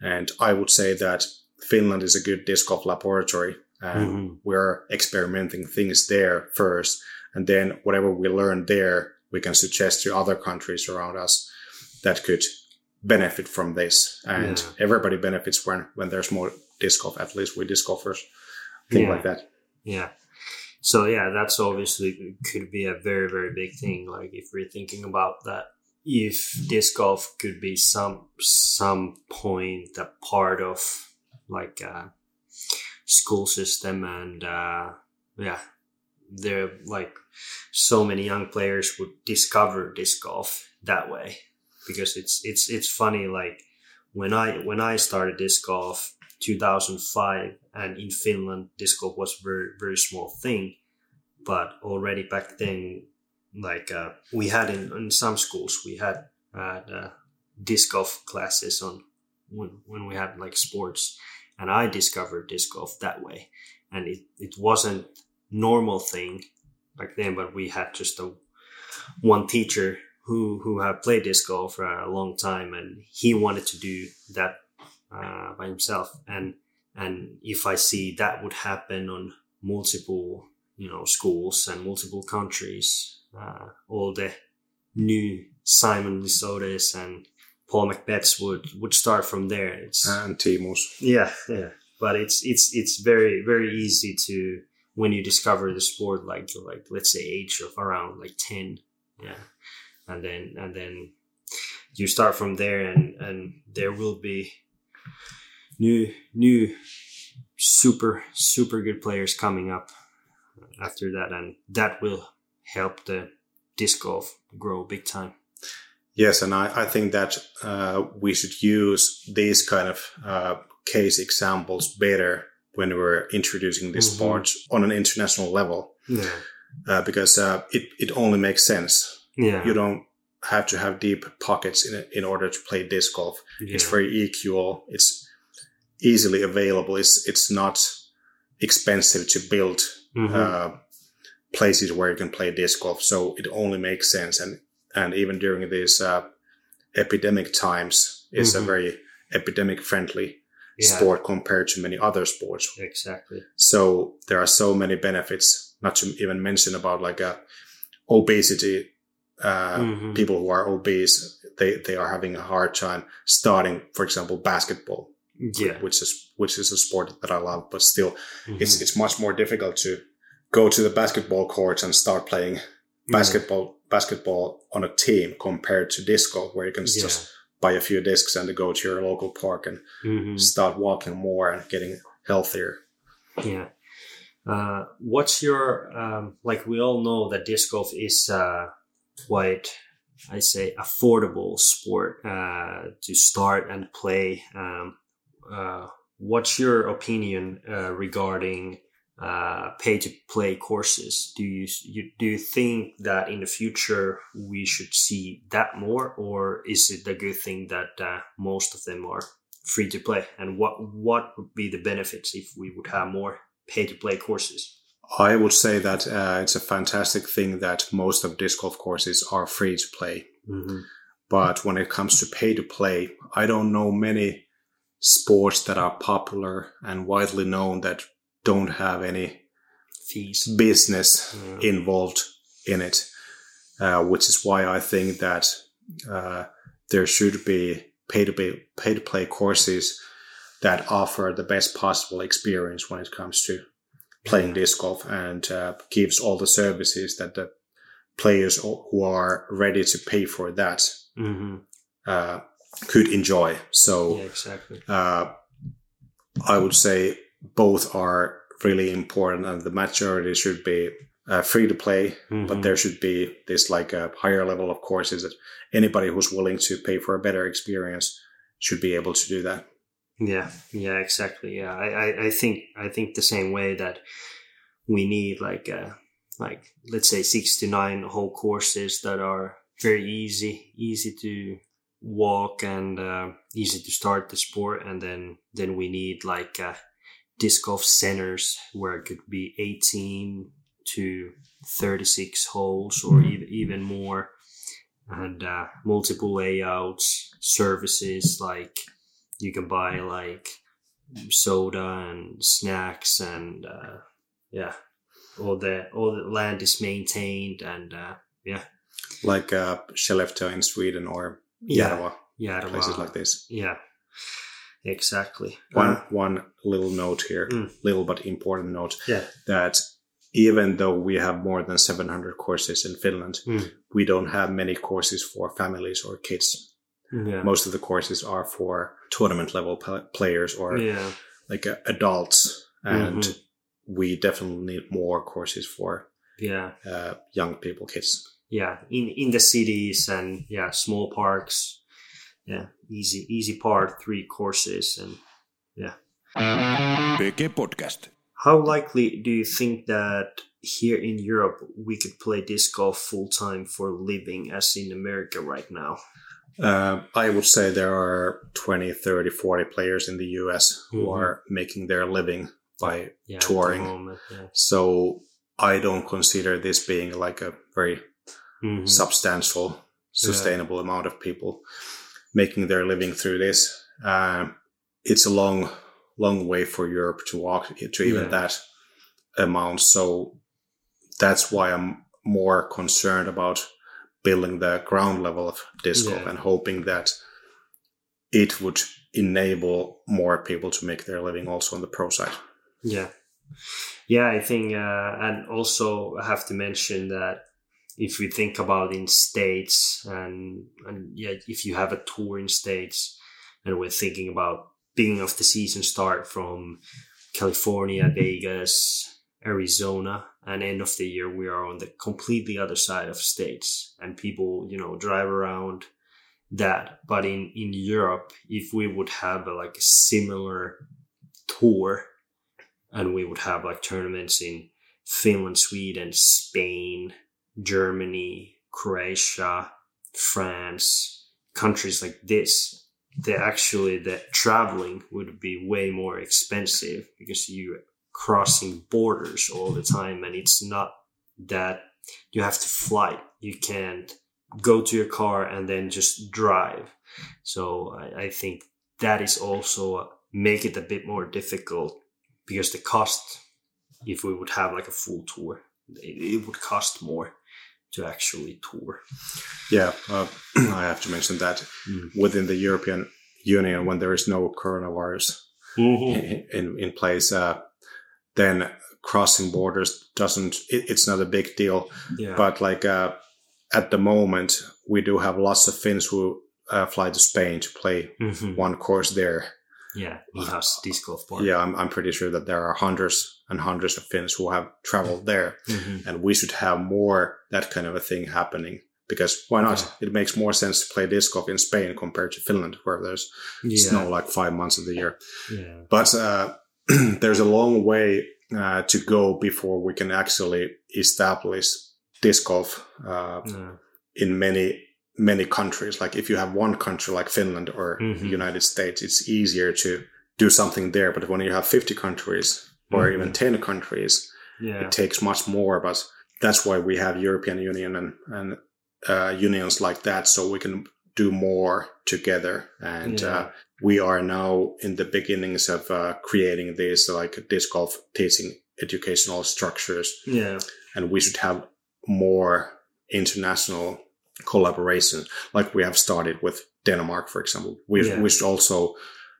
and I would say that Finland is a good disc golf laboratory, and Mhm. we're experimenting things there first, and then whatever we learn there, we can suggest to other countries around us that could benefit from this, and Yeah. everybody benefits when when there's more disc golf. At least we disc golfers thing Yeah. like that. Yeah. So yeah, that's obviously could be a very very big thing. Like if we're thinking about that, if disc golf could be some some point a part of like a school system and uh, yeah, there like so many young players would discover disc golf that way because it's it's it's funny like when I when I started disc golf 2005 and in Finland disc golf was a very very small thing but already back then like uh, we had in, in some schools we had had uh, disc golf classes on when, when we had like sports and I discovered disc golf that way and it, it wasn't normal thing back then but we had just a one teacher who who had played disc golf for a long time and he wanted to do that uh, by himself and and if I see that would happen on multiple you know schools and multiple countries, uh, all the new Simon Lizottes and Paul McBeths would would start from there. It's And Timus. yeah, yeah, but it's it's it's very very easy to when you discover the sport like like let's say age of around like ten, yeah, and then and then you start from there and and there will be new new super super good players coming up after that and that will help the disc golf grow big time Yes, and I, I think that uh, we should use these kind of uh, case examples better when we're introducing this Mhm. sport on an international level, yeah uh, because uh, it, it only makes sense. yeah You don't have to have deep pockets in, in order to play disc golf. Yeah. It's very equal. It's easily available. It's it's not expensive to build Mhm. uh, places where you can play disc golf. So it only makes sense. And and even during these uh, epidemic times, it's Mhm. a very epidemic friendly yeah sport compared to many other sports. exactly So there are so many benefits. Not to even mention about like uh, obesity. Uh, Mhm. People who are obese, they they are having a hard time starting, for example, basketball yeah which is which is a sport that I love, but still Mhm. it's it's much more difficult to go to the basketball courts and start playing basketball basketball on a team compared to disco where you can Yeah. just buy a few discs and go to your local park and Mhm. start walking more and getting healthier. Yeah. Uh, what's your um, like? We all know that disc golf is uh, quite, I say, affordable sport uh, to start and play. Um, uh, what's your opinion uh, regarding uh, pay to play courses? Do you, you do you think that in the future we should see that more, or is it a good thing that uh, most of them are free to play? And what what would be the benefits if we would have more pay to play courses? I would say that uh, it's a fantastic thing that most of disc golf courses are free to play. Mm-hmm. But when it comes to pay to play, I don't know many sports that are popular and widely known that don't have any Fees. business involved in it, uh, which is why I think that uh, there should be pay to pay pay to play courses that offer the best possible experience when it comes to playing disc golf and uh, gives all the services that the players who are ready to pay for that hmm uh, could enjoy. So Yeah, exactly. uh, I would say both are really important, and the majority should be uh, free to play. But Mhm. there should be this like a higher level of courses that anybody who's willing to pay for a better experience should be able to do that. Yeah, yeah, exactly. Yeah, I, I, I think I think the same way that we need like uh like let's say six to nine whole courses that are very easy, easy to walk and uh, easy to start the sport, and then then we need like uh, disc golf centers where it could be eighteen to thirty six holes or even even more, and uh, multiple layouts, services like you can buy like soda and snacks and uh, yeah all the all the land is maintained and uh, yeah. Like uh, Skellefteå in Sweden or yeah yeah places like this. yeah exactly One Uh, one little note here, Mm. little but important note yeah that even though we have more than 700 courses in Finland, Mm. we don't have many courses for families or kids. yeah Most of the courses are for tournament level pl- players or yeah like uh, adults, and Mhm. we definitely need more courses for yeah uh, young people, kids. Yeah in in the cities and yeah small parks yeah easy easy part three courses and yeah PG Podcast. How likely do you think that here in Europe we could play disc golf full time for a living as in America right now? Uh, I would say there are 20, 30, 40 players in the US who Mhm. are making their living by Yeah, Touring. Moment, yeah. So I don't consider this being like a very Mhm. substantial, sustainable amount of people making their living through this. Um, it's a long, long way for Europe to walk to even Yeah. that amount. So that's why I'm more concerned about building the ground level of Disco Yeah. and hoping that it would enable more people to make their living also on the pro side. Yeah. Yeah, I think, uh, and also I have to mention that if we think about in states and, and yeah, if you have a tour in states and we're thinking about beginning of the season start from California, Vegas, Arizona, and end of the year, we are on the completely other side of states and people, you know, drive around that. But in, in Europe, if we would have a, like a similar tour and we would have like tournaments in Finland, Sweden, Spain, Germany, Croatia, France, countries like this. The actually the traveling would be way more expensive because you're crossing borders all the time and it's not that you have to fly. You can't go to your car and then just drive. So I, I think that is also make it a bit more difficult because the cost if we would have like a full tour it, it would cost more to actually tour Yeah, uh, I have to mention that Mm. within the European Union, when there is no coronavirus in, in, in place, uh, then crossing borders doesn't, it, it's not a big deal. yeah But like uh, at the moment, we do have lots of Finns who uh, fly to Spain to play Mhm. one course there. yeah Ihas disc golf Yeah, I'm, I'm pretty sure that there are hundreds and hundreds of Finns who have traveled there. Mhm. and we should have more that kind of a thing happening because why not Yeah. it makes more sense to play disc golf in spain compared to finland where there's yeah snow like five months of the year yeah but uh, there's a long way uh, to go before we can actually establish disc golf uh, in many many countries like if you have one country like finland or Mhm. united states it's easier to do something there but when you have 50 countries or Mhm. even 10 countries yeah it takes much more but that's why we have european union and, and uh, unions like that so we can do more together. And Yeah. uh, we are now in the beginnings of uh, creating these like disc golf teaching educational structures, Yeah. and we should have more international collaboration, like we have started with Denmark, for example. We Yeah. we should also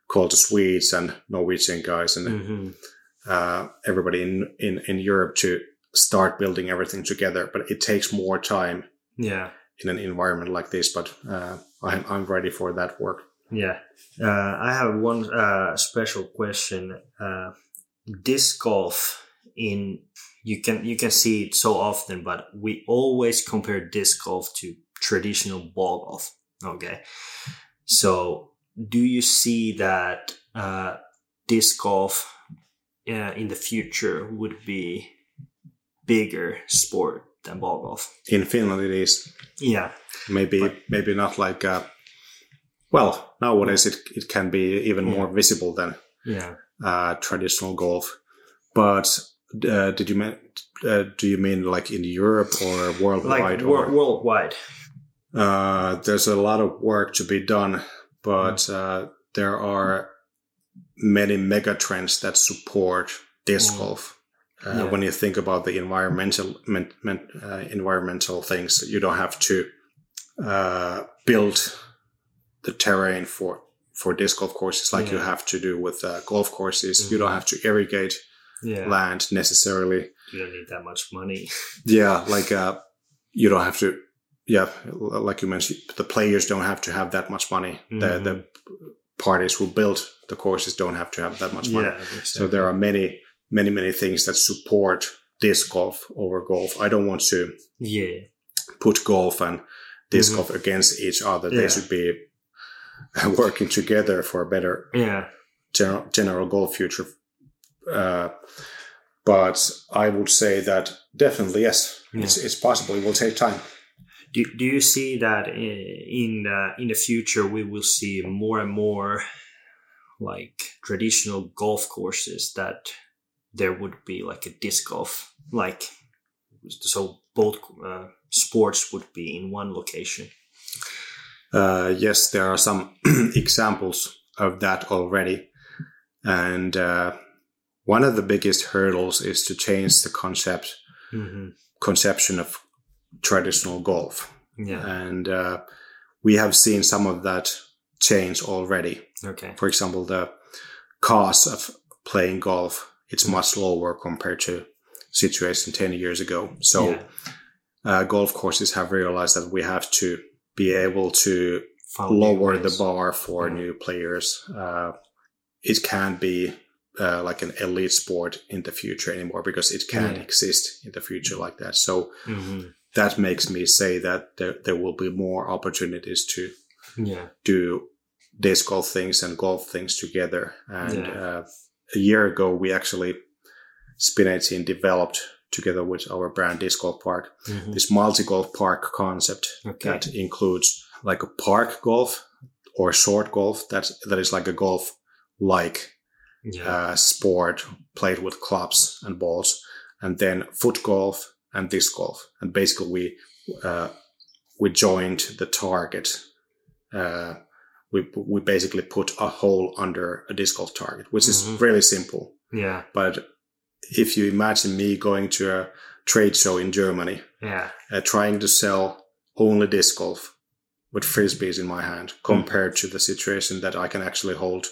call the Swedes and Norwegian guys and hmm uh, everybody in, in, in Europe to start building everything together. But it takes more time Yeah. in an environment like this. But uh, I'm, I'm ready for that work. Yeah. Uh, I have one uh, special question. Uh, disc golf in you can you can see it so often, but we always compare disc golf to traditional ball golf. Okay. So do you see that uh, disc golf uh, in the future would be bigger sport than ball golf? In Finland, it is Yeah. maybe But- maybe not like uh, well nowadays it, it can be even Yeah. more visible than Yeah. uh, traditional golf. But uh, did you mean uh, do you mean like in Europe or worldwide? Like or- worldwide. Uh, there's a lot of work to be done, but uh, there are many mega trends that support disc Mm. golf. Uh, Yeah. When you think about the environmental men, men, uh, environmental things, you don't have to uh, build the terrain for for disc golf courses like you have to do with uh, golf courses. Mhm. You don't have to irrigate Yeah. land necessarily. You don't need that much money. Yeah, like uh, you don't have to. Yeah, like you mentioned, the players don't have to have that much money. The Mhm. the parties who build the courses don't have to have that much money. Yeah. So there are many, many, many things that support disc golf over golf. I don't want to Yeah. put golf and disc Mhm. golf against each other. They should be working together for a better Yeah. general, general golf future. Uh, but I would say that definitely yes, it's it's possible. It will take time. Do, do you see that in the, in the future we will see more and more like traditional golf courses that there would be like a disc golf like so both uh, sports would be in one location. Uh, yes, there are some examples of that already, and uh, one of the biggest hurdles is to change the concept Mm-hmm. conception of traditional golf, Yeah. and uh, we have seen some of that change already. Okay. For example, the cost of playing golf it's much lower compared to situation 10 years ago. So Yeah. uh, golf courses have realized that we have to be able to Found lower the bar for Yeah. new players. Uh, it can't be uh, like an elite sport in the future anymore because it can't Yeah. exist in the future like that. So Mhm. That makes me say that there, there will be more opportunities to Yeah. do disc golf things and golf things together. And Yeah. uh, a year ago, we actually Spin 18 developed together with our brand Disc Golf Park Mhm. this multi golf park concept Okay. that includes like a park golf or short golf that that is like a golf like Yeah. uh, sport played with clubs and balls, and then foot golf and disc golf. And basically, we uh, we joined the target. Uh, we we basically put a hole under a disc golf target, which Mhm. is really simple. yeah. But if you imagine me going to a trade show in Germany, Yeah. uh, trying to sell only disc golf with frisbees in my hand, compared to the situation that I can actually hold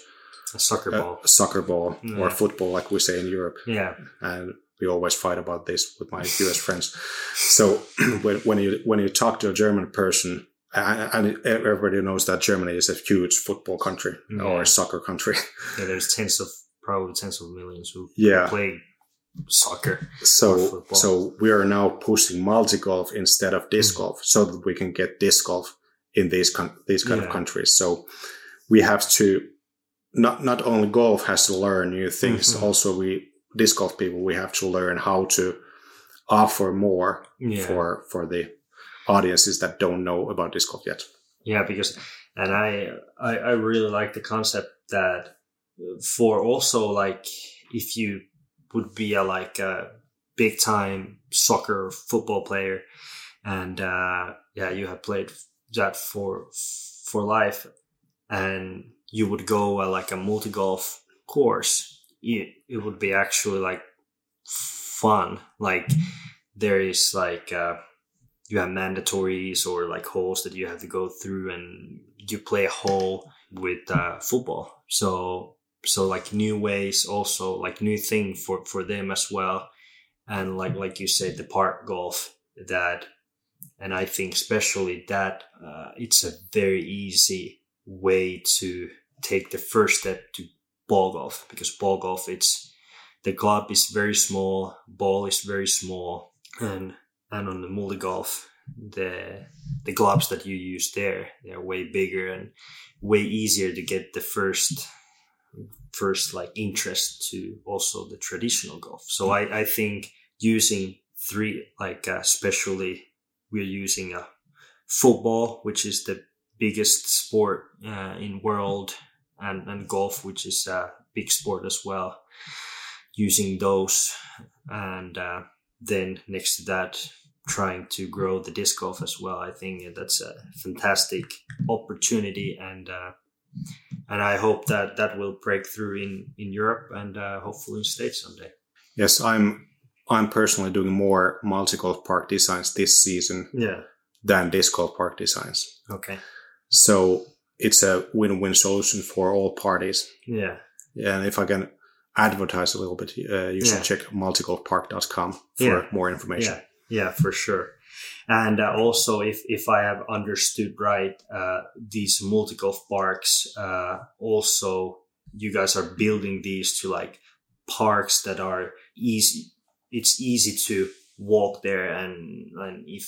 A soccer ball. a soccer ball or football, like we say in Europe, Yeah. and we always fight about this with my US friends. So when, when you when you talk to a German person, and everybody knows that Germany is a huge football country or a soccer country. Yeah. There's tens of probably tens of millions who Yeah. play soccer. So so we are now pushing multi golf instead of disc Mm. golf, so that we can get disc golf in these con- these kind Yeah. of countries. So we have to not not only golf has to learn new things. Mhm. Also, we disc golf people we have to learn how to offer more Yeah. for for the audiences that don't know about disc golf yet. Yeah, because and I, I I really like the concept that for also like if you would be a like a big time soccer football player and uh yeah you have played that for for life and you would go uh, like a multi golf course, it, it would be actually like fun. Like there is like uh, you have mandatories or like holes that you have to go through, and you play a hole with uh, football. So so like new ways, also like new thing for for them as well, and like like you said, the park golf that. And I think especially that uh, it's a very easy way to take the first step to ball golf because ball golf it's the club is very small ball is very small and and on the multi golf the the gloves that you use there they're way bigger and way easier to get the first first like interest to also the traditional golf. So i i think using three like uh, especially we're using a football which is the biggest sport uh, in world and, and golf, which is a big sport as well, using those. And uh, then next to that, trying to grow the disc golf as well. I think that's a fantastic opportunity, and uh, and I hope that that will break through in in Europe and uh, hopefully in States someday. Yes, I'm I'm personally doing more multi golf park designs this season Yeah. than disc golf park designs. Okay. So it's a win-win solution for all parties. Yeah. And if I can advertise a little bit, uh, you should Yeah. check multigolfparks.com for Yeah. more information. Yeah, yeah, for sure. And uh, also, if if I have understood right, uh, these multi golf parks uh, also you guys are building these to like parks that are easy. It's easy to walk there, and and if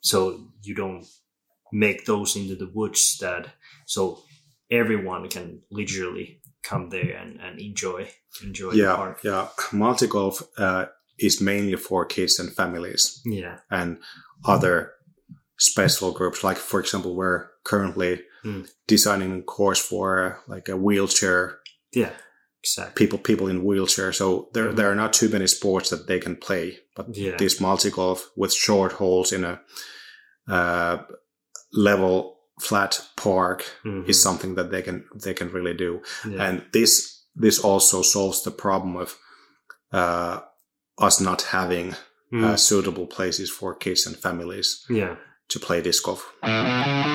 so, you don't make those into the woods that so everyone can literally come there and, and enjoy enjoy the Yeah, park. yeah. Multi-golf uh, is mainly for kids and families Yeah. and other special groups. Like, for example, we're currently Mm. designing a course for uh, like a wheelchair Yeah. Exactly. people people in wheelchair. So there Mhm. there are not too many sports that they can play. But Yeah. this multi golf with short holes in a uh, level flat park Mhm. is something that they can they can really do. Yeah. And this this also solves the problem of uh, us not having Mm. uh, suitable places for kids and families yeah. to play disc golf.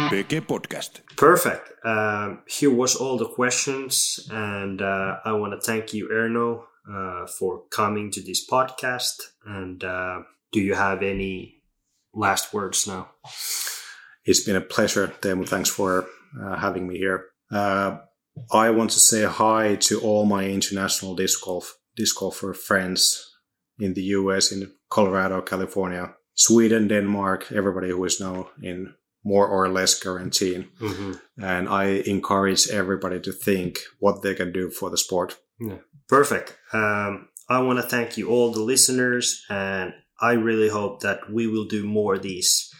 PG Podcast. Perfect. Um, here was all the questions, and uh, I want to thank you, Erno, uh, for coming to this podcast. And uh, do you have any last words now? It's been a pleasure, Teemu. Thanks for uh, having me here. Uh, I want to say hi to all my international disc golf disc golfer friends in the US, in Colorado, California, Sweden, Denmark, everybody who is now in more or less quarantine. Mm-hmm. And I encourage everybody to think what they can do for the sport. Perfect. Um, I want to thank you, all the listeners, and I really hope that we will do more of these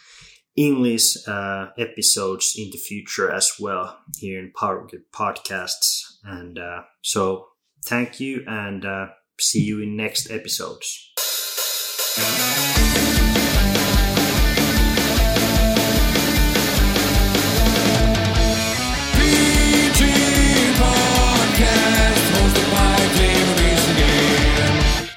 English uh, episodes in the future as well here in Power Grip Podcasts. And uh, so, thank you, and uh, see you in next episodes.